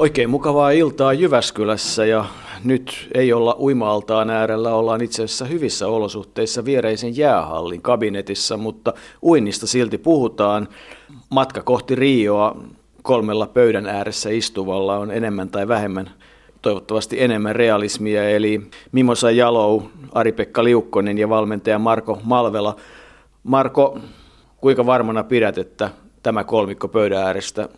Oikein mukavaa iltaa Jyväskylässä ja nyt ei olla uimaaltaan äärellä, ollaan itse asiassa hyvissä olosuhteissa viereisen jäähallin kabinetissa, mutta uinnista silti puhutaan. Matka kohti Rioa kolmella pöydän ääressä istuvalla on enemmän tai vähemmän toivottavasti enemmän realismia, eli Mimosa Jalou, Ari-Pekka Liukkonen ja valmentaja Marko Malvela. Marko, kuinka varmana pidät, että tämä kolmikko pöydän äärestä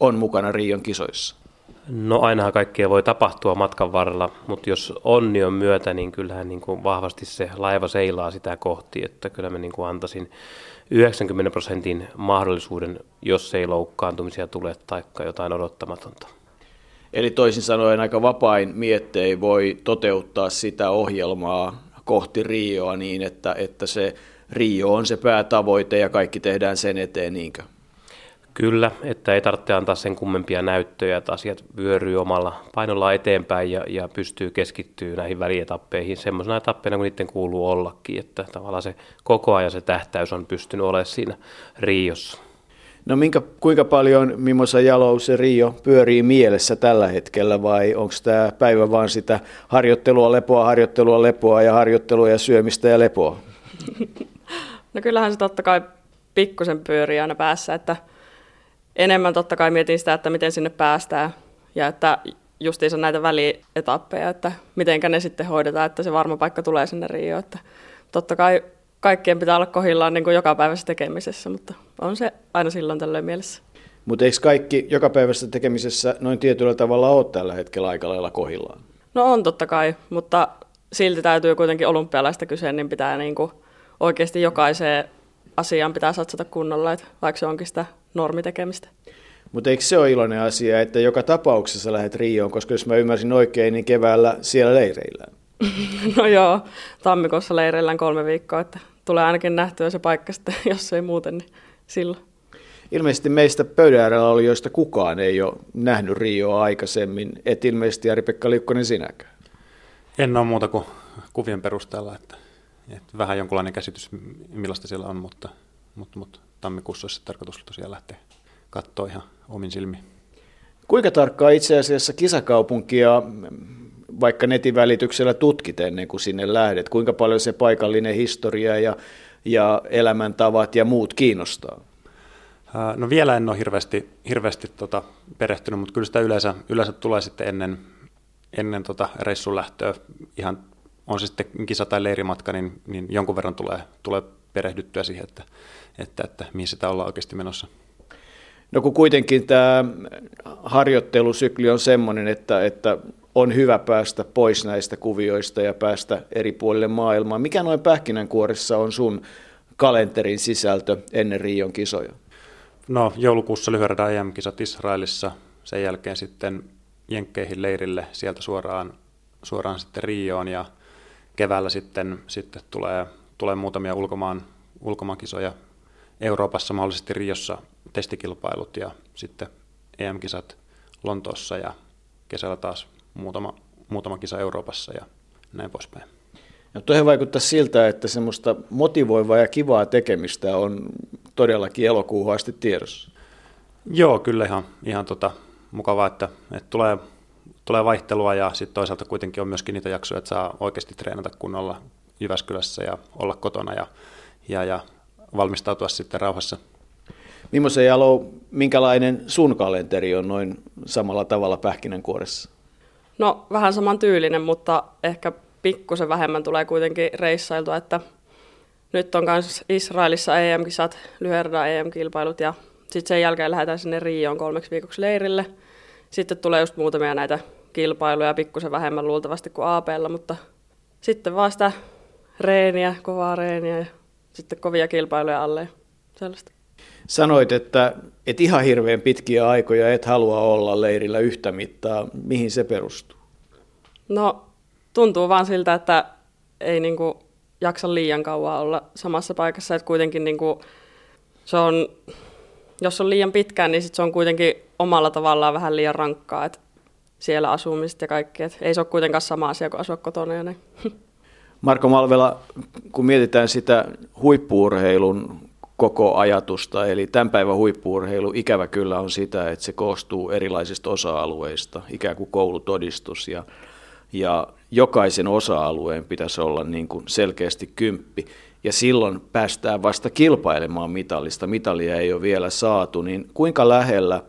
on mukana Rion kisoissa? No ainahan kaikkea voi tapahtua matkan varrella, mutta jos onni on myötä, niin kyllähän niin kuin vahvasti se laiva seilaa sitä kohti, että kyllä mä niin kuin antaisin 90 prosentin mahdollisuuden, jos ei loukkaantumisia tule tai jotain odottamatonta. Eli toisin sanoen aika vapain miettein voi toteuttaa sitä ohjelmaa kohti Rioa niin, että, että se Rio on se päätavoite ja kaikki tehdään sen eteen, niinkö? Kyllä, että ei tarvitse antaa sen kummempia näyttöjä, että asiat vyöryy omalla painolla eteenpäin ja, ja pystyy keskittyä näihin välietappeihin semmoisena etappeina kuin niiden kuuluu ollakin, että tavallaan se koko ajan se tähtäys on pystynyt olemaan siinä Riossa. No minkä, kuinka paljon Mimosa Jalou se Rio pyörii mielessä tällä hetkellä vai onko tämä päivä vaan sitä harjoittelua, lepoa, harjoittelua, lepoa ja harjoittelua ja syömistä ja lepoa? No kyllähän se totta kai pikkusen pyörii aina päässä, että enemmän totta kai mietin sitä, että miten sinne päästään ja että justiinsa näitä välietappeja, että miten ne sitten hoidetaan, että se varma paikka tulee sinne Rioon. Että totta kai kaikkien pitää olla kohillaan niin kuin jokapäiväisessä tekemisessä, mutta on se aina silloin tällöin mielessä. Mutta eikö kaikki jokapäiväisessä tekemisessä noin tietyllä tavalla ole tällä hetkellä aika lailla kohillaan? No on totta kai, mutta silti täytyy kuitenkin olympialaista kysyä, niin pitää niin kuin oikeasti jokaiseen asiaan pitää satsata kunnolla, että vaikka se onkin sitä normitekemistä. Mutta eikö se ole iloinen asia, että joka tapauksessa lähdet Rioon, koska jos mä ymmärsin oikein, niin keväällä siellä leireillä. no joo, tammikuussa leireillään kolme viikkoa, että tulee ainakin nähtyä se paikka sitten, jos ei muuten, niin silloin. Ilmeisesti meistä pöydän äärellä oli, joista kukaan ei ole nähnyt Rioa aikaisemmin, et ilmeisesti Jari-Pekka Liukkonen sinäkään. En ole muuta kuin kuvien perusteella, että, että vähän jonkunlainen käsitys, millaista siellä on, mutta, mutta, mutta tammikuussa olisi tarkoitus tosiaan lähteä katsoa ihan omin silmiin. Kuinka tarkkaan itse asiassa kisakaupunkia vaikka netin välityksellä tutkit ennen kuin sinne lähdet? Kuinka paljon se paikallinen historia ja, ja elämäntavat ja muut kiinnostaa? No vielä en ole hirveästi, hirveästi tota perehtynyt, mutta kyllä sitä yleensä, yleensä tulee sitten ennen, ennen tota reissun lähtöä. Ihan on se sitten kisa- tai leirimatka, niin, niin jonkun verran tulee, tulee perehdyttyä siihen, että, että, että mihin sitä ollaan oikeasti menossa. No kun kuitenkin tämä harjoittelusykli on sellainen, että, että on hyvä päästä pois näistä kuvioista ja päästä eri puolille maailmaa. Mikä noin pähkinänkuoressa on sun kalenterin sisältö ennen Rion kisoja? No joulukuussa lyhyellä EM-kisat Israelissa, sen jälkeen sitten Jenkkeihin leirille, sieltä suoraan, suoraan sitten Rioon ja keväällä sitten, sitten tulee, tulee muutamia ulkomaan, ulkomaankisoja Euroopassa, mahdollisesti Riossa testikilpailut ja sitten EM-kisat Lontoossa ja kesällä taas muutama, muutama kisa Euroopassa ja näin poispäin. No tuohon vaikuttaa siltä, että semmoista motivoivaa ja kivaa tekemistä on todellakin elokuuhun asti tiedossa. Joo, kyllä ihan, ihan tota, mukavaa, että, että tulee, tulee vaihtelua ja sitten toisaalta kuitenkin on myöskin niitä jaksoja, että saa oikeasti treenata kunnolla Jyväskylässä ja olla kotona ja, ja, ja valmistautua sitten rauhassa. Mimmoisen Jalo, minkälainen sun kalenteri on noin samalla tavalla pähkinänkuoressa? No vähän saman tyylinen, mutta ehkä pikkusen vähemmän tulee kuitenkin reissailtua, että nyt on myös Israelissa EM-kisat, Lyherda EM-kilpailut ja sitten sen jälkeen lähdetään sinne Rioon kolmeksi viikoksi leirille. Sitten tulee just muutamia näitä kilpailuja, pikkusen vähemmän luultavasti kuin APlla, mutta sitten vaan sitä reeniä, kovaa reeniä ja sitten kovia kilpailuja alle sellaista. Sanoit, että et ihan hirveän pitkiä aikoja et halua olla leirillä yhtä mittaa. Mihin se perustuu? No tuntuu vaan siltä, että ei niinku jaksa liian kauan olla samassa paikassa, että kuitenkin niinku, se on, jos on liian pitkään, niin sit se on kuitenkin omalla tavallaan vähän liian rankkaa, että siellä asumista ja kaikki, että ei se ole kuitenkaan sama asia kuin asua kotona ja Marko Malvela, kun mietitään sitä huippuurheilun koko ajatusta. Eli tämän päivän huippuurheilu ikävä kyllä on sitä, että se koostuu erilaisista osa-alueista, ikään kuin koulutodistus. Ja, ja jokaisen osa-alueen pitäisi olla niin kuin selkeästi kymppi. Ja silloin päästään vasta kilpailemaan mitallista. Mitalia ei ole vielä saatu, niin kuinka lähellä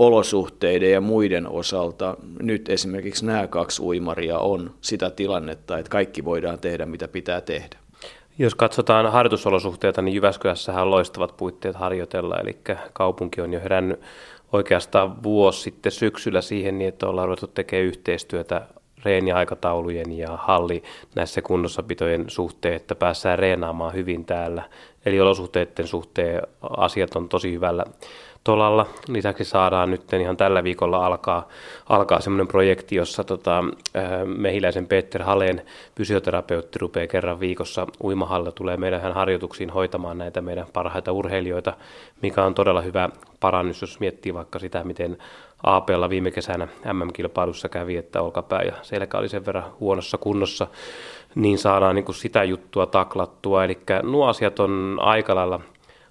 olosuhteiden ja muiden osalta nyt esimerkiksi nämä kaksi uimaria on sitä tilannetta, että kaikki voidaan tehdä, mitä pitää tehdä? Jos katsotaan harjoitusolosuhteita, niin Jyväskylässähän on loistavat puitteet harjoitella, eli kaupunki on jo herännyt oikeastaan vuosi sitten syksyllä siihen, niin että ollaan ruvettu tekemään yhteistyötä reeniaikataulujen ja halli näissä kunnossapitojen suhteen, että päässään reenaamaan hyvin täällä. Eli olosuhteiden suhteen asiat on tosi hyvällä tolalla. Lisäksi saadaan nyt ihan tällä viikolla alkaa, alkaa semmoinen projekti, jossa tota, mehiläisen Peter Haleen fysioterapeutti rupeaa kerran viikossa uimahalla tulee meidän harjoituksiin hoitamaan näitä meidän parhaita urheilijoita, mikä on todella hyvä parannus, jos miettii vaikka sitä, miten APlla viime kesänä MM-kilpailussa kävi, että olkapää ja selkä oli sen verran huonossa kunnossa, niin saadaan niin kuin sitä juttua taklattua. Eli nuo asiat on aika lailla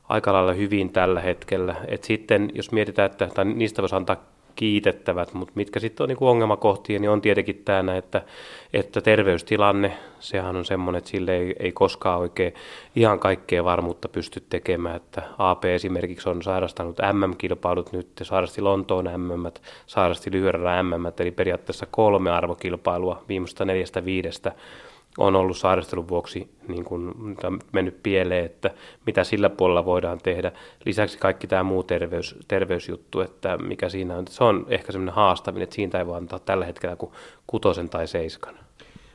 aika lailla hyvin tällä hetkellä. Et sitten jos mietitään, että tai niistä voisi antaa kiitettävät, mutta mitkä sitten on niin ongelmakohtia, niin on tietenkin tämä, että, että terveystilanne, sehän on semmoinen, että sille ei, ei koskaan oikein ihan kaikkea varmuutta pysty tekemään, että AP esimerkiksi on sairastanut MM-kilpailut nyt, sairasti Lontoon MM, sairasti lyhyellä MM, eli periaatteessa kolme arvokilpailua viimeistä neljästä viidestä on ollut saaristelun vuoksi niin kuin, mennyt pieleen, että mitä sillä puolella voidaan tehdä. Lisäksi kaikki tämä muu terveys, terveysjuttu, että mikä siinä on, se on ehkä semmoinen haastavinen, että siitä ei voi antaa tällä hetkellä kuin kutosen tai seiskan.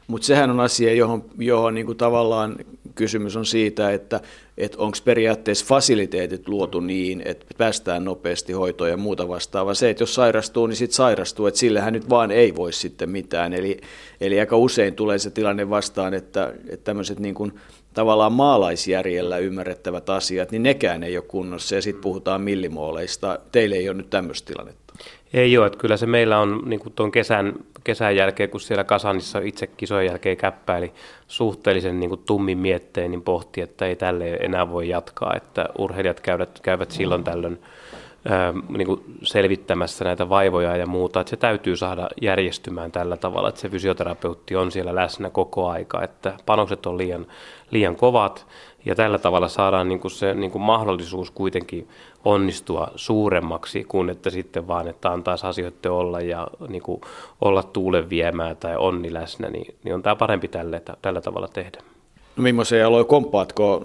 Mutta sehän on asia, johon, johon niin kuin tavallaan kysymys on siitä, että, että onko periaatteessa fasiliteetit luotu niin, että päästään nopeasti hoitoon ja muuta vastaavaa. Se, että jos sairastuu, niin sitten sairastuu, että sillähän nyt vaan ei voi sitten mitään. Eli, eli aika usein tulee se tilanne vastaan, että, että tämmöiset niin kuin tavallaan maalaisjärjellä ymmärrettävät asiat, niin nekään ei ole kunnossa ja sitten puhutaan millimooleista. Teille ei ole nyt tämmöistä tilannetta. Ei ole, että kyllä se meillä on niin tuon kesän, kesän jälkeen, kun siellä Kasanissa itse kisojen jälkeen käppäili suhteellisen niin kuin tummin mietteen, niin pohti, että ei tälle enää voi jatkaa, että urheilijat käyvät, käyvät silloin tällöin niin kuin selvittämässä näitä vaivoja ja muuta, että se täytyy saada järjestymään tällä tavalla, että se fysioterapeutti on siellä läsnä koko aika, että panokset on liian, liian kovat ja tällä tavalla saadaan niin kuin se niin kuin mahdollisuus kuitenkin onnistua suuremmaksi kuin että sitten vaan, että antaisi asioiden olla ja niin kuin olla tuulen viemää tai onni läsnä, niin, niin on tämä parempi tälle, tällä tavalla tehdä. No millaisia aloja komppaatko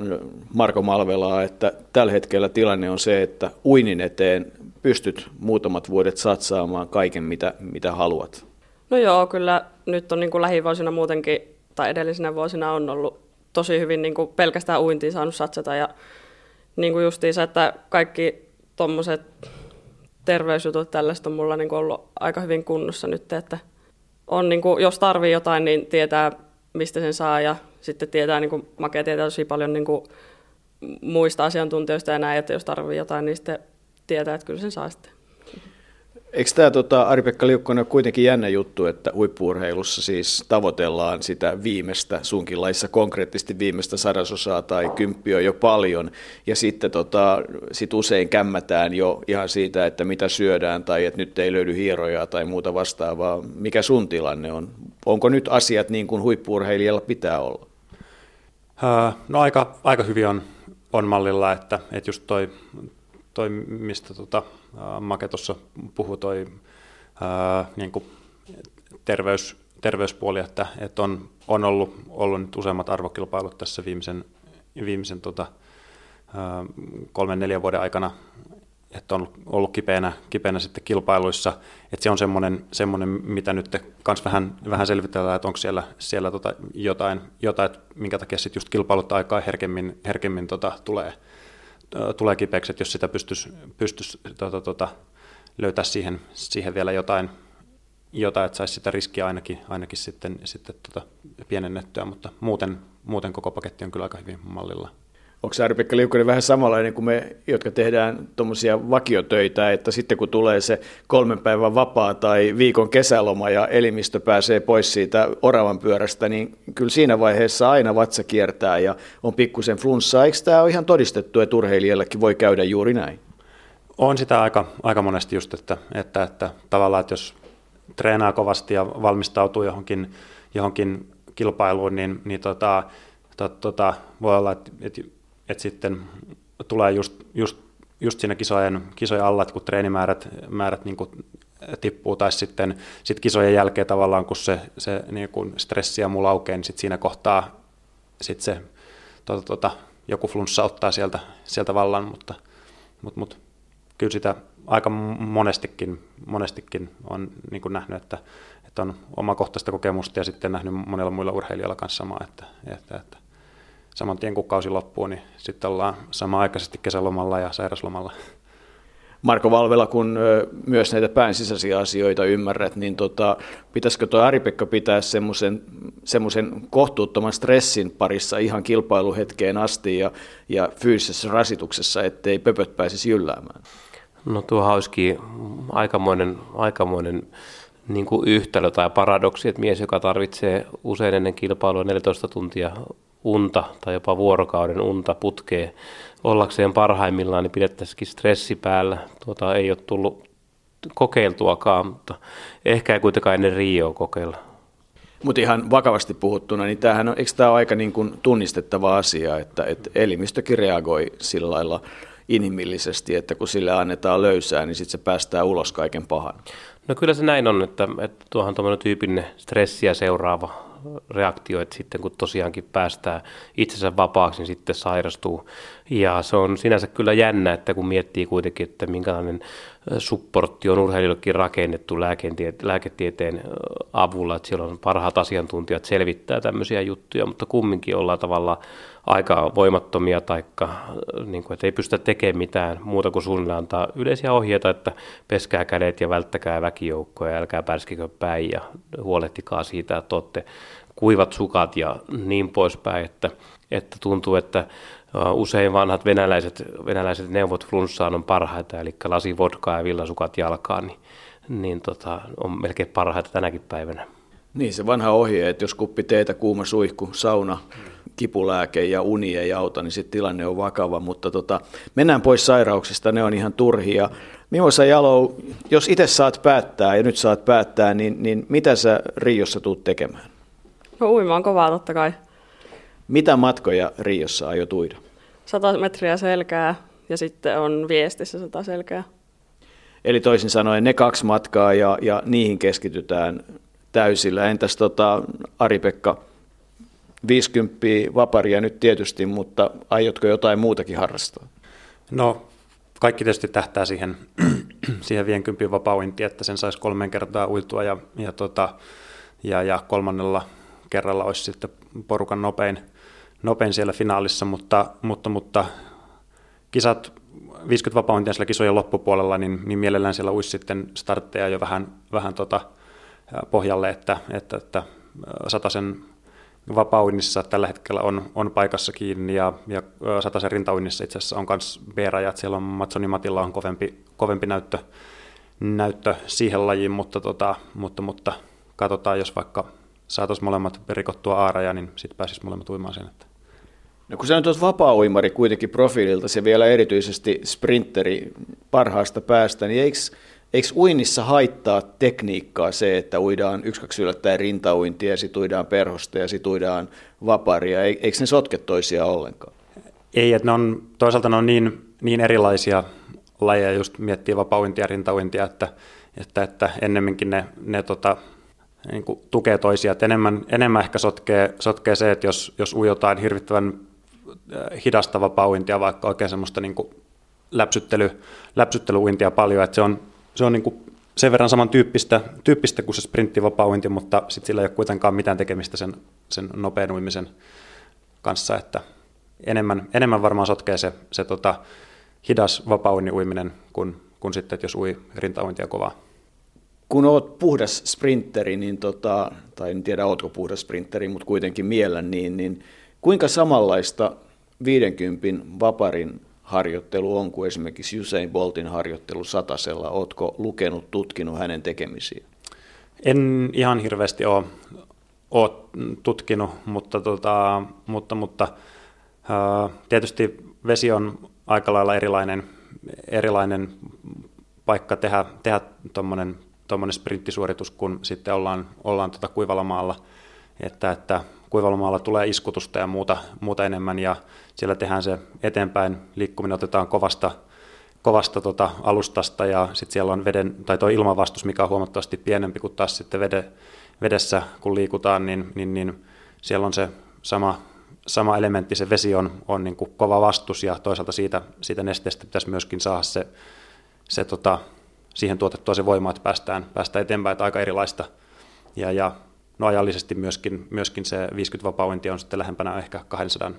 Marko Malvelaa, että tällä hetkellä tilanne on se, että uinin eteen pystyt muutamat vuodet satsaamaan kaiken, mitä, mitä haluat? No joo, kyllä nyt on niin kuin lähivuosina muutenkin, tai edellisinä vuosina on ollut tosi hyvin niin kuin pelkästään uintiin saanut satsata ja niin kuin justiinsa, että kaikki tuommoiset terveysjutut tällaista on mulla niin kuin ollut aika hyvin kunnossa nyt, että on niin kuin, jos tarvii jotain, niin tietää mistä sen saa ja sitten tietää, niin kuin Makea tietää tosi paljon niin kuin muista asiantuntijoista ja näin, että jos tarvii jotain, niin sitten tietää, että kyllä sen saa sitten. Eikö tämä tota, Ari-Pekka Liukkonen ole kuitenkin jännä juttu, että huippuurheilussa siis tavoitellaan sitä viimeistä, sunkin laissa konkreettisesti viimeistä sadasosaa tai kymppiä jo paljon, ja sitten tota, sit usein kämmätään jo ihan siitä, että mitä syödään tai että nyt ei löydy hierojaa tai muuta vastaavaa. Mikä sun tilanne on? Onko nyt asiat niin kuin huippuurheilijalla pitää olla? No aika, aika hyvin on, on mallilla, että, että just toi, toi mistä tota, Make tuossa puhui toi ää, niin kuin terveys, terveyspuoli, että, että on, on ollut, ollut nyt useammat arvokilpailut tässä viimeisen, viimeisen tota, kolmen neljän vuoden aikana, että on ollut kipeänä, kipeänä sitten kilpailuissa, että se on semmoinen, semmoinen mitä nyt kans vähän, vähän selvitellään, että onko siellä, siellä tota jotain, jotain, minkä takia sitten just kilpailut aikaa herkemmin, herkemmin tota tulee, tulee kipeäksi, että jos sitä pystyisi, pystyisi tota, tota, löytää siihen, siihen vielä jotain, jotain, että saisi sitä riskiä ainakin, ainakin sitten, sitten tota, pienennettyä, mutta muuten, muuten koko paketti on kyllä aika hyvin mallilla. Onko Ari-Pekka Liukkonen vähän samanlainen kuin me, jotka tehdään tuommoisia vakiotöitä, että sitten kun tulee se kolmen päivän vapaa tai viikon kesäloma ja elimistö pääsee pois siitä oravan pyörästä, niin kyllä siinä vaiheessa aina vatsa kiertää ja on pikkusen flunssaa. Eikö tämä ole ihan todistettu, että urheilijallekin voi käydä juuri näin? On sitä aika, aika monesti just, että, että, että tavallaan, että jos treenaa kovasti ja valmistautuu johonkin, johonkin kilpailuun, niin, niin tota, to, tota, voi olla, että, että, että sitten tulee just, just, just siinä kisojen, kisojen alla, että kun treenimäärät määrät niin kuin tippuu, tai sitten sit kisojen jälkeen tavallaan, kun se, se niin kuin stressi ja muu laukee, niin sit siinä kohtaa sit se tota, tota, joku flunssa ottaa sieltä, sieltä vallan, mutta, mutta, mutta kyllä sitä aika monestikin, monestikin on niin kuin nähnyt, että, että on omakohtaista kokemusta ja sitten nähnyt monella muilla urheilijoilla kanssa samaa, että, että, että saman tien kun kausi loppuu, niin sitten ollaan samaaikaisesti kesälomalla ja sairaslomalla. Marko Valvela, kun myös näitä pään sisäisiä asioita ymmärrät, niin tota, pitäisikö tuo Ari-Pekka pitää semmoisen kohtuuttoman stressin parissa ihan kilpailuhetkeen asti ja, ja fyysisessä rasituksessa, ettei pöpöt pääsisi jylläämään? No tuo olisikin aikamoinen, aikamoinen niin kuin yhtälö tai paradoksi, että mies, joka tarvitsee usein ennen kilpailua 14 tuntia unta tai jopa vuorokauden unta putkee ollakseen parhaimmillaan, niin pidettäisikin stressi päällä. Tuota ei ole tullut kokeiltuakaan, mutta ehkä ei kuitenkaan ennen Rioa kokeilla. Mutta ihan vakavasti puhuttuna, niin tämähän on, eikö tämä ole aika niin kuin tunnistettava asia, että, että elimistökin reagoi sillä lailla inhimillisesti, että kun sille annetaan löysää, niin sitten se päästää ulos kaiken pahan. No kyllä se näin on, että, että tuohan tuommoinen tyypillinen stressiä seuraava reaktio, että sitten kun tosiaankin päästää itsensä vapaaksi, niin sitten sairastuu. Ja se on sinänsä kyllä jännä, että kun miettii kuitenkin, että minkälainen supportti on urheilijoillekin rakennettu lääketieteen avulla, että siellä on parhaat asiantuntijat selvittää tämmöisiä juttuja, mutta kumminkin ollaan tavallaan aika voimattomia, taikka, niin kuin, että ei pystytä tekemään mitään muuta kuin suunnilleen antaa yleisiä ohjeita, että peskää kädet ja välttäkää väkijoukkoja, älkää pärskikö päin ja huolehtikaa siitä, että olette kuivat sukat ja niin poispäin, että, että tuntuu, että usein vanhat venäläiset, venäläiset neuvot flunssaan on parhaita, eli lasi vodkaa ja villasukat jalkaan, niin, niin tota, on melkein parhaita tänäkin päivänä. Niin, se vanha ohje, että jos kuppi teetä, kuuma suihku, sauna, kipulääke ja uni ei auta, niin sitten tilanne on vakava. Mutta tota, mennään pois sairauksista, ne on ihan turhia. Mimosa Jalo, jos itse saat päättää ja nyt saat päättää, niin, niin mitä sä Riossa tuut tekemään? No uimaan kovaa totta kai. Mitä matkoja Riossa aiot uida? 100 metriä selkää ja sitten on viestissä 100 selkää. Eli toisin sanoen ne kaksi matkaa ja, ja niihin keskitytään täysillä. Entäs tota, Ari-Pekka, 50 vaparia nyt tietysti, mutta aiotko jotain muutakin harrastaa? No kaikki tietysti tähtää siihen, siihen 50 vapauintiin, että sen saisi kolmen kertaa uitua ja, ja, tota, ja, ja kolmannella kerralla olisi sitten porukan nopein, nopein siellä finaalissa, mutta, mutta, mutta kisat 50 vapauintia siellä kisojen loppupuolella, niin, niin mielellään siellä uisi sitten startteja jo vähän, vähän tota, pohjalle, että, että, että sen vapauinnissa tällä hetkellä on, on paikassa kiinni ja, ja sen rintauinnissa itse asiassa on myös B-rajat. Siellä on Matsoni Matilla on kovempi, kovempi näyttö, näyttö siihen lajiin, mutta, tota, mutta, mutta katsotaan, jos vaikka saataisiin molemmat rikottua aaraja, niin sitten pääsisi molemmat uimaan sen. Että. No kun se on tuossa vapaa-uimari kuitenkin profiililta, se vielä erityisesti sprinteri parhaasta päästä, niin eikö, eikö uinnissa haittaa tekniikkaa se, että uidaan yksi kaksi yllättäen rintauintia ja sitten uidaan perhosta ja sitten uidaan vaparia? Eikö ne sotke toisiaan ollenkaan? Ei, että ne on, toisaalta ne on niin, niin erilaisia lajeja, just miettii vapauintia ja rintauintia, että, että, että ennemminkin ne, ne tota, niin tukee toisia. Enemmän, enemmän ehkä sotkee, sotkee se, että jos, jos ujotaan hirvittävän äh, hidasta vapauintia, vaikka oikein semmoista niin läpsyttely, läpsyttelyuintia paljon, että se on, se on niin kuin sen verran samantyyppistä tyyppistä kuin se sprinttivapauinti, mutta sitten sillä ei ole kuitenkaan mitään tekemistä sen, sen nopean uimisen kanssa, että enemmän, enemmän varmaan sotkee se, se tota, hidas vapauinnin uiminen kuin, kuin sitten, että jos ui rintauintia kovaa. Kun oot puhdas sprinteri, niin tota, tai en tiedä ootko puhdas sprinteri, mutta kuitenkin miellä, niin, niin kuinka samanlaista 50 vaparin harjoittelu on kuin esimerkiksi Usain Boltin harjoittelu satasella? Oletko lukenut, tutkinut hänen tekemisiä? En ihan hirveästi ole, ole tutkinut, mutta, tota, mutta, mutta tietysti vesi on aika lailla erilainen, erilainen paikka tehdä, tehdä tuommoinen sprinttisuoritus, kun sitten ollaan, ollaan tuota kuivalomaalla, että, että kuivalomaalla tulee iskutusta ja muuta, muuta enemmän ja siellä tehdään se eteenpäin liikkuminen, otetaan kovasta, kovasta tota alustasta ja sitten siellä on veden, tai tuo ilmanvastus, mikä on huomattavasti pienempi kuin taas sitten vede, vedessä, kun liikutaan, niin, niin, niin siellä on se sama, sama elementti, se vesi on, on niin kuin kova vastus ja toisaalta siitä, siitä nesteestä pitäisi myöskin saada se, se tota, siihen tuotettua se voima, että päästään, päästään eteenpäin, että aika erilaista. Ja, ja no ajallisesti myöskin, myöskin se 50 vapauintia on sitten lähempänä ehkä 200,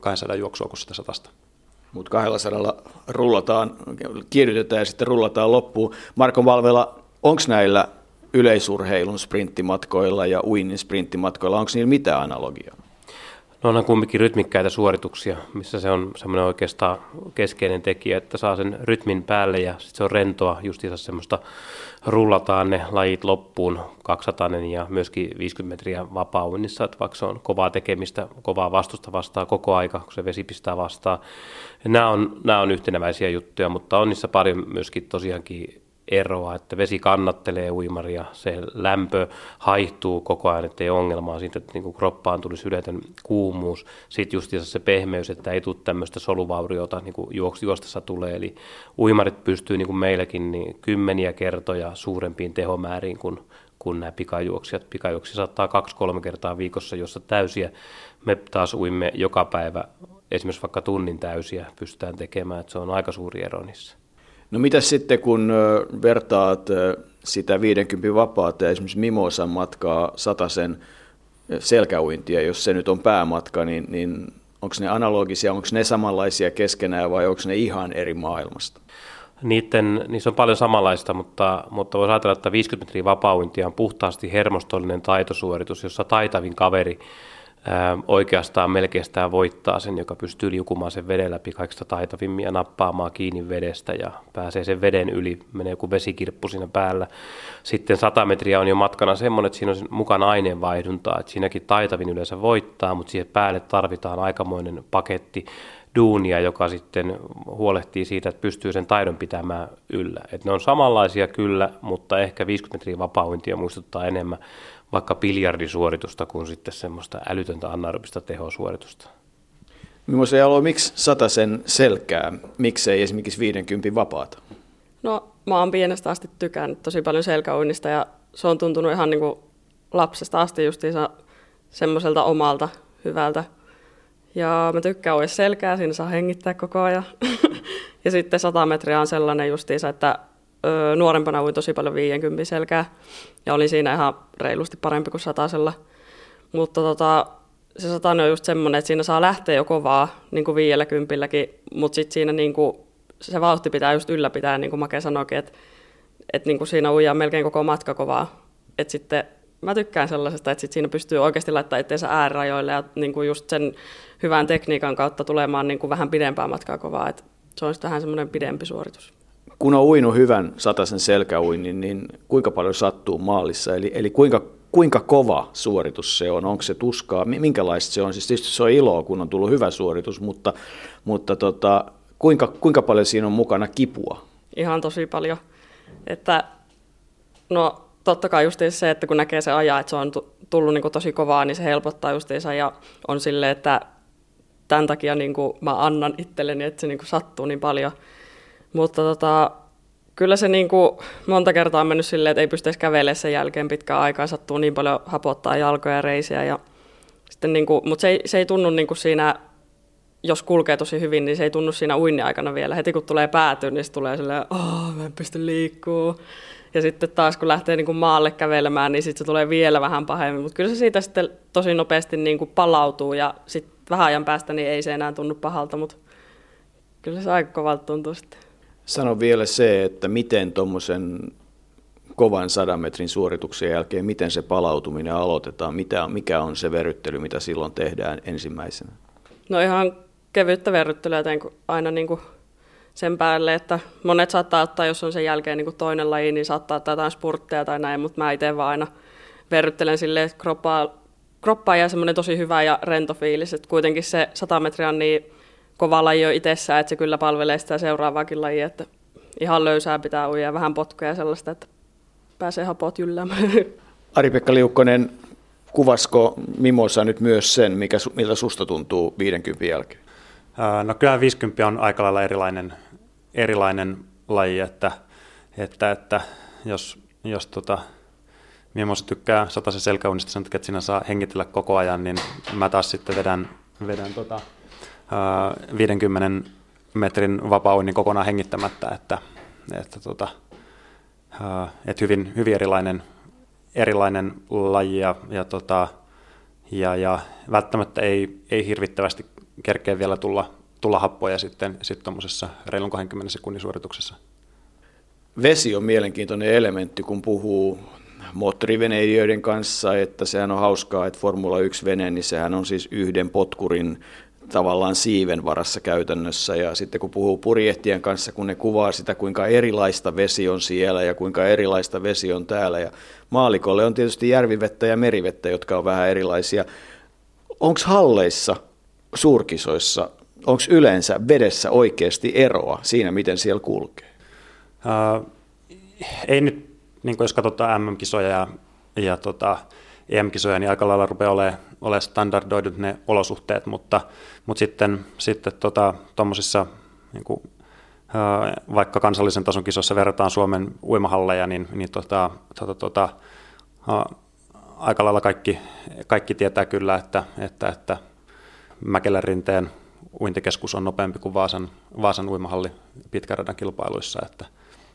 200 juoksua kuin sitä satasta. Mutta 200 rullataan, kiihdytetään ja sitten rullataan loppuun. Marko Valvela, onko näillä yleisurheilun sprinttimatkoilla ja uinnin sprinttimatkoilla, onko niillä mitään analogiaa? No on kumminkin rytmikkäitä suorituksia, missä se on semmoinen oikeastaan keskeinen tekijä, että saa sen rytmin päälle ja sitten se on rentoa, justiinsa semmoista rullataan ne lajit loppuun 200 ja myöskin 50 metriä vapaa että vaikka se on kovaa tekemistä, kovaa vastusta vastaan koko aika, kun se vesi pistää vastaan. Nämä on, nämä on yhtenäväisiä juttuja, mutta on niissä paljon myöskin tosiaankin eroa, että vesi kannattelee uimaria, se lämpö haihtuu koko ajan, ettei ongelmaa siitä, että niin kroppaan tulisi yletön kuumuus. Sitten just se pehmeys, että ei tule tämmöistä soluvauriota niin kuin juostessa tulee. Eli uimarit pystyy niin kuin meilläkin niin kymmeniä kertoja suurempiin tehomääriin kuin, kuin nämä pikajuoksijat. Pikajuoksija saattaa kaksi-kolme kertaa viikossa, jossa täysiä. Me taas uimme joka päivä esimerkiksi vaikka tunnin täysiä pystytään tekemään, että se on aika suuri ero niissä. No mitä sitten, kun vertaat sitä 50 vapaata ja esimerkiksi Mimosan matkaa sen selkäuintia, jos se nyt on päämatka, niin, niin onko ne analogisia, onko ne samanlaisia keskenään vai onko ne ihan eri maailmasta? Niiden, niissä on paljon samanlaista, mutta, mutta voisi ajatella, että 50 metriä vapaa on puhtaasti hermostollinen taitosuoritus, jossa taitavin kaveri oikeastaan melkein voittaa sen, joka pystyy liukumaan sen veden läpi kaikista taitavimmin ja nappaamaan kiinni vedestä ja pääsee sen veden yli, menee joku vesikirppu siinä päällä. Sitten 100 metriä on jo matkana semmoinen, että siinä on mukana aineenvaihduntaa, että siinäkin taitavin yleensä voittaa, mutta siihen päälle tarvitaan aikamoinen paketti duunia, joka sitten huolehtii siitä, että pystyy sen taidon pitämään yllä. Et ne on samanlaisia kyllä, mutta ehkä 50 metriä vapauintia muistuttaa enemmän vaikka biljardisuoritusta kuin sitten semmoista älytöntä anaerobista tehosuoritusta. Millaisen alo, miksi sata sen selkää, miksei esimerkiksi 50 vapaata? No mä oon pienestä asti tykännyt tosi paljon selkäuinnista ja se on tuntunut ihan niin kuin lapsesta asti justiinsa semmoiselta omalta hyvältä. Ja mä tykkään uida selkää, siinä saa hengittää koko ajan. ja sitten 100 metriä on sellainen justiinsa, että öö, nuorempana uin tosi paljon 50 selkää ja olin siinä ihan reilusti parempi kuin satasella. Mutta tota, se satainen on just semmoinen, että siinä saa lähteä jo kovaa, niin kuin viielläkympilläkin, mutta sitten siinä niin kuin, se vauhti pitää just ylläpitää, niin kuin Make sanoikin, että, että niin kuin siinä ujaa melkein koko matka kovaa. Että sitten mä tykkään sellaisesta, että sit siinä pystyy oikeasti laittamaan itseensä äärirajoille ja niin kuin just sen hyvän tekniikan kautta tulemaan niin kuin vähän pidempää matkaa kovaa. että se on sitten vähän semmoinen pidempi suoritus kun on uinut hyvän sataisen selkäuinnin, niin kuinka paljon sattuu maalissa? Eli, eli kuinka, kuinka kova suoritus se on? Onko se tuskaa? Minkälaista se on? Siis tietysti se on iloa, kun on tullut hyvä suoritus, mutta, mutta tota, kuinka, kuinka paljon siinä on mukana kipua? Ihan tosi paljon. Että, no totta kai just se, että kun näkee se ajaa, että se on tullut niin kuin tosi kovaa, niin se helpottaa justiinsa ja on silleen, että tämän takia niin kuin mä annan itselleni, että se niin kuin sattuu niin paljon – mutta tota, kyllä se niin kuin monta kertaa on mennyt silleen, että ei pystyisi kävelemään sen jälkeen pitkään aikaa, sattuu niin paljon hapottaa jalkoja ja reisiä. Ja sitten niin kuin, mutta se ei, se ei tunnu niin kuin siinä, jos kulkee tosi hyvin, niin se ei tunnu siinä uinnin aikana vielä. Heti kun tulee päätyyn, niin se tulee silleen, oh, mä en pysty liikkuu. Ja sitten taas kun lähtee niin kuin maalle kävelemään, niin sitten se tulee vielä vähän pahemmin. Mutta kyllä se siitä sitten tosi nopeasti niin kuin palautuu ja sitten vähän ajan päästä niin ei se enää tunnu pahalta, mutta kyllä se aika kovalta tuntuu sitten. Sano vielä se, että miten tuommoisen kovan sadan metrin suorituksen jälkeen, miten se palautuminen aloitetaan, mitä, mikä on se verryttely, mitä silloin tehdään ensimmäisenä? No ihan kevyttä verryttelyä teen aina niin kuin sen päälle, että monet saattaa ottaa, jos on sen jälkeen niin kuin toinen laji, niin saattaa ottaa jotain spurtteja tai näin, mutta mä itse vaan aina verryttelen silleen, että kroppaa, kroppaa jää semmoinen tosi hyvä ja rento fiilis, että kuitenkin se 100 metriä on niin kova laji jo itsessään, että se kyllä palvelee sitä seuraavaakin lajia, että ihan löysää pitää uja vähän potkuja ja sellaista, että pääsee hapot jylläämään. Ari-Pekka Liukkonen, kuvasko Mimosa nyt myös sen, mikä, miltä susta tuntuu 50 jälkeen? No kyllä 50 on aika lailla erilainen, erilainen laji, että, että, että jos, jos tota, Mimosa tykkää se selkäunista sen takia, että siinä saa hengitellä koko ajan, niin mä taas sitten vedän, vedän tota, 50 metrin vapauinnin kokonaan hengittämättä, että, että, tota, että hyvin, hyvin erilainen, erilainen laji ja, ja, tota, ja, ja välttämättä ei, ei hirvittävästi kerkeä vielä tulla, tulla happoja sitten, tuommoisessa reilun 20 sekunnin suorituksessa. Vesi on mielenkiintoinen elementti, kun puhuu moottoriveneilijöiden kanssa, että sehän on hauskaa, että Formula 1-vene, niin sehän on siis yhden potkurin tavallaan siiven varassa käytännössä. Ja sitten kun puhuu purjehtien kanssa, kun ne kuvaa sitä, kuinka erilaista vesi on siellä ja kuinka erilaista vesi on täällä. Ja maalikolle on tietysti järvivettä ja merivettä, jotka on vähän erilaisia. Onko halleissa, suurkisoissa, onko yleensä vedessä oikeasti eroa siinä, miten siellä kulkee? Uh, ei nyt, niin jos katsotaan MM-kisoja ja, ja tota, EM-kisoja, niin aika lailla rupeaa olemaan, olemaan standardoidut ne olosuhteet, mutta, mutta sitten, sitten tuommoisissa tota, niin kuin, vaikka kansallisen tason kisossa verrataan Suomen uimahalleja, niin, niin tota, tota, tota, aika lailla kaikki, kaikki tietää kyllä, että, että, että Mäkelän rinteen uintikeskus on nopeampi kuin Vaasan, Vaasan uimahalli pitkän radan kilpailuissa, että,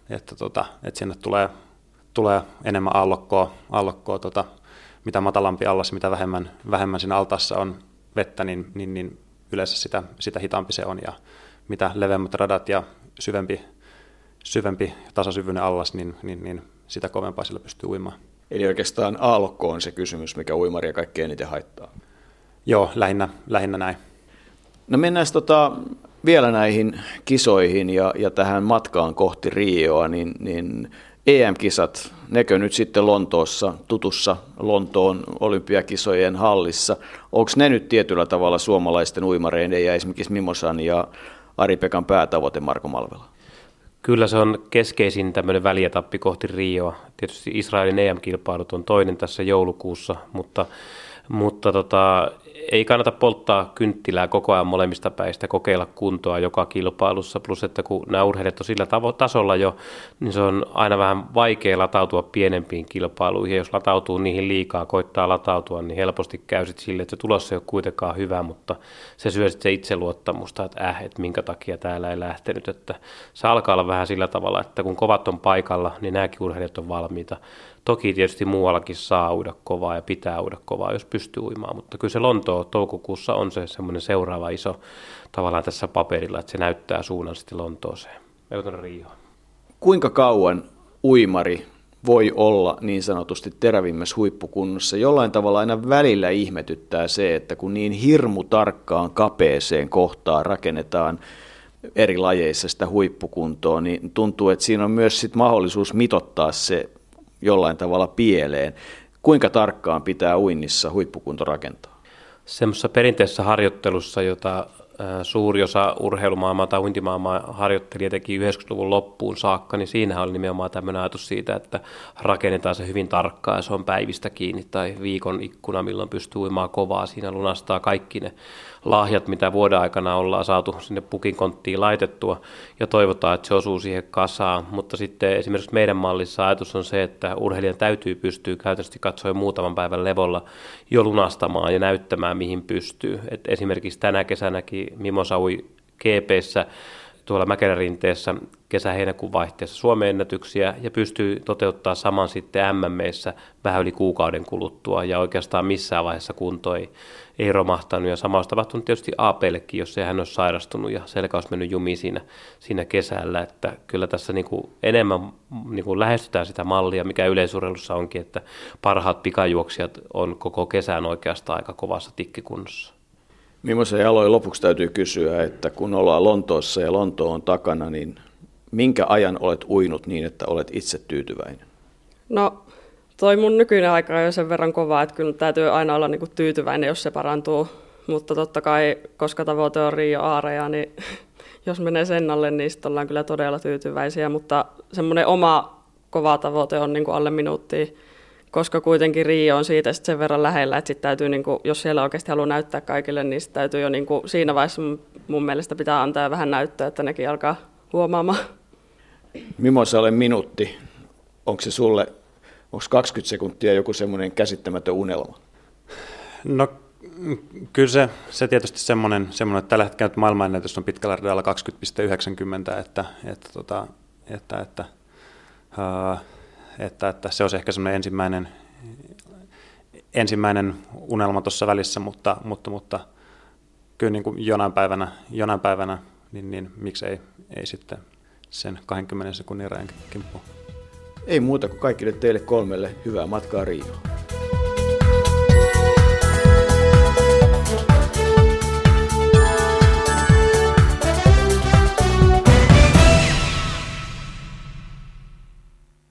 että, tota, että sinne tulee, tulee enemmän aallokkoa, aallokkoa tota, mitä matalampi allas, mitä vähemmän, vähemmän siinä altaassa on vettä, niin, niin, niin yleensä sitä, sitä hitaampi se on. Ja mitä leveämmät radat ja syvempi, syvempi tasasyvyinen allas, niin, niin, niin sitä kovempaa sillä pystyy uimaan. Eli oikeastaan aallokko on se kysymys, mikä uimaria kaikkein eniten haittaa. Joo, lähinnä, lähinnä näin. No mennään tota, vielä näihin kisoihin ja, ja tähän matkaan kohti Rioa, niin, niin EM-kisat, nekö nyt sitten Lontoossa, tutussa Lontoon olympiakisojen hallissa, onko ne nyt tietyllä tavalla suomalaisten uimareiden ja esimerkiksi Mimosan ja Ari-Pekan päätavoite Marko Malvela? Kyllä se on keskeisin tämmöinen välietappi kohti Rioa. Tietysti Israelin EM-kilpailut on toinen tässä joulukuussa, mutta, mutta tota, ei kannata polttaa kynttilää koko ajan molemmista päistä, kokeilla kuntoa joka kilpailussa, plus että kun nämä urheilijat on sillä tavo- tasolla jo, niin se on aina vähän vaikea latautua pienempiin kilpailuihin, ja jos latautuu niihin liikaa, koittaa latautua, niin helposti käy sitten sille, että se tulos ei ole kuitenkaan hyvä, mutta se syö sitten se itseluottamusta, että äh, että minkä takia täällä ei lähtenyt, että se alkaa olla vähän sillä tavalla, että kun kovat on paikalla, niin nämäkin urheilijat on valmiita Toki tietysti muuallakin saa uida kovaa ja pitää uida kovaa, jos pystyy uimaan, mutta kyllä se Lontoo toukokuussa on se semmoinen seuraava iso tavallaan tässä paperilla, että se näyttää suunnan sitten Lontooseen. Meillä Rio. Kuinka kauan uimari voi olla niin sanotusti terävimmässä huippukunnossa. Jollain tavalla aina välillä ihmetyttää se, että kun niin hirmu tarkkaan kapeeseen kohtaan rakennetaan eri lajeissa sitä huippukuntoa, niin tuntuu, että siinä on myös sit mahdollisuus mitottaa se jollain tavalla pieleen. Kuinka tarkkaan pitää uinnissa huippukunto rakentaa? Semmoisessa perinteisessä harjoittelussa, jota suuri osa urheilumaailmaa tai uintimaailmaa harjoitteli teki 90-luvun loppuun saakka, niin siinä oli nimenomaan tämmöinen ajatus siitä, että rakennetaan se hyvin tarkkaan ja se on päivistä kiinni tai viikon ikkuna, milloin pystyy uimaan kovaa. Siinä lunastaa kaikki ne lahjat, mitä vuoden aikana ollaan saatu sinne pukin konttiin laitettua ja toivotaan, että se osuu siihen kasaan. Mutta sitten esimerkiksi meidän mallissa ajatus on se, että urheilijan täytyy pystyä käytännössä katsoen muutaman päivän levolla jo lunastamaan ja näyttämään, mihin pystyy. Et esimerkiksi tänä kesänäkin Mimosa ui GPssä tuolla Mäkerärinteessä kesä-heinäkuun vaihteessa Suomen ennätyksiä ja pystyy toteuttaa saman sitten MMEissä vähän yli kuukauden kuluttua ja oikeastaan missään vaiheessa kunto ei, romahtanut ja sama olisi tapahtunut tietysti APllekin, jos ei hän olisi sairastunut ja selkä olisi mennyt jumiin siinä, siinä kesällä, että kyllä tässä niin kuin enemmän niin kuin lähestytään sitä mallia, mikä yleisurheilussa onkin, että parhaat pikajuoksijat on koko kesän oikeastaan aika kovassa tikkikunnossa. Mimmoisen jaloin lopuksi täytyy kysyä, että kun ollaan Lontoossa ja Lonto on takana, niin minkä ajan olet uinut niin, että olet itse tyytyväinen? No toi mun nykyinen aika on jo sen verran kova, että kyllä täytyy aina olla niinku tyytyväinen, jos se parantuu. Mutta totta kai, koska tavoite on Rio Aareja, niin jos menee sen alle, niin sitten ollaan kyllä todella tyytyväisiä. Mutta semmoinen oma kova tavoite on niinku alle minuuttia, koska kuitenkin Rio on siitä sen verran lähellä, että sit täytyy, niinku, jos siellä oikeasti haluaa näyttää kaikille, niin sit täytyy jo niinku, siinä vaiheessa mun mielestä pitää antaa vähän näyttöä, että nekin alkaa huomaamaan. Mimmoisa ole minuutti? Onko se sulle Onko 20 sekuntia joku semmoinen käsittämätön unelma? No kyllä se, se tietysti semmoinen, semmoinen, että tällä hetkellä maailmanennätys on pitkällä radalla 20,90, että, että, tota, että, että, että, että, se olisi ehkä semmoinen ensimmäinen, ensimmäinen unelma tuossa välissä, mutta, mutta, mutta kyllä niin kuin jonain päivänä, jonain päivänä niin, niin miksei ei sitten sen 20 sekunnin rajan kimppuun. Ei muuta kuin kaikille teille kolmelle hyvää matkaa Rioon.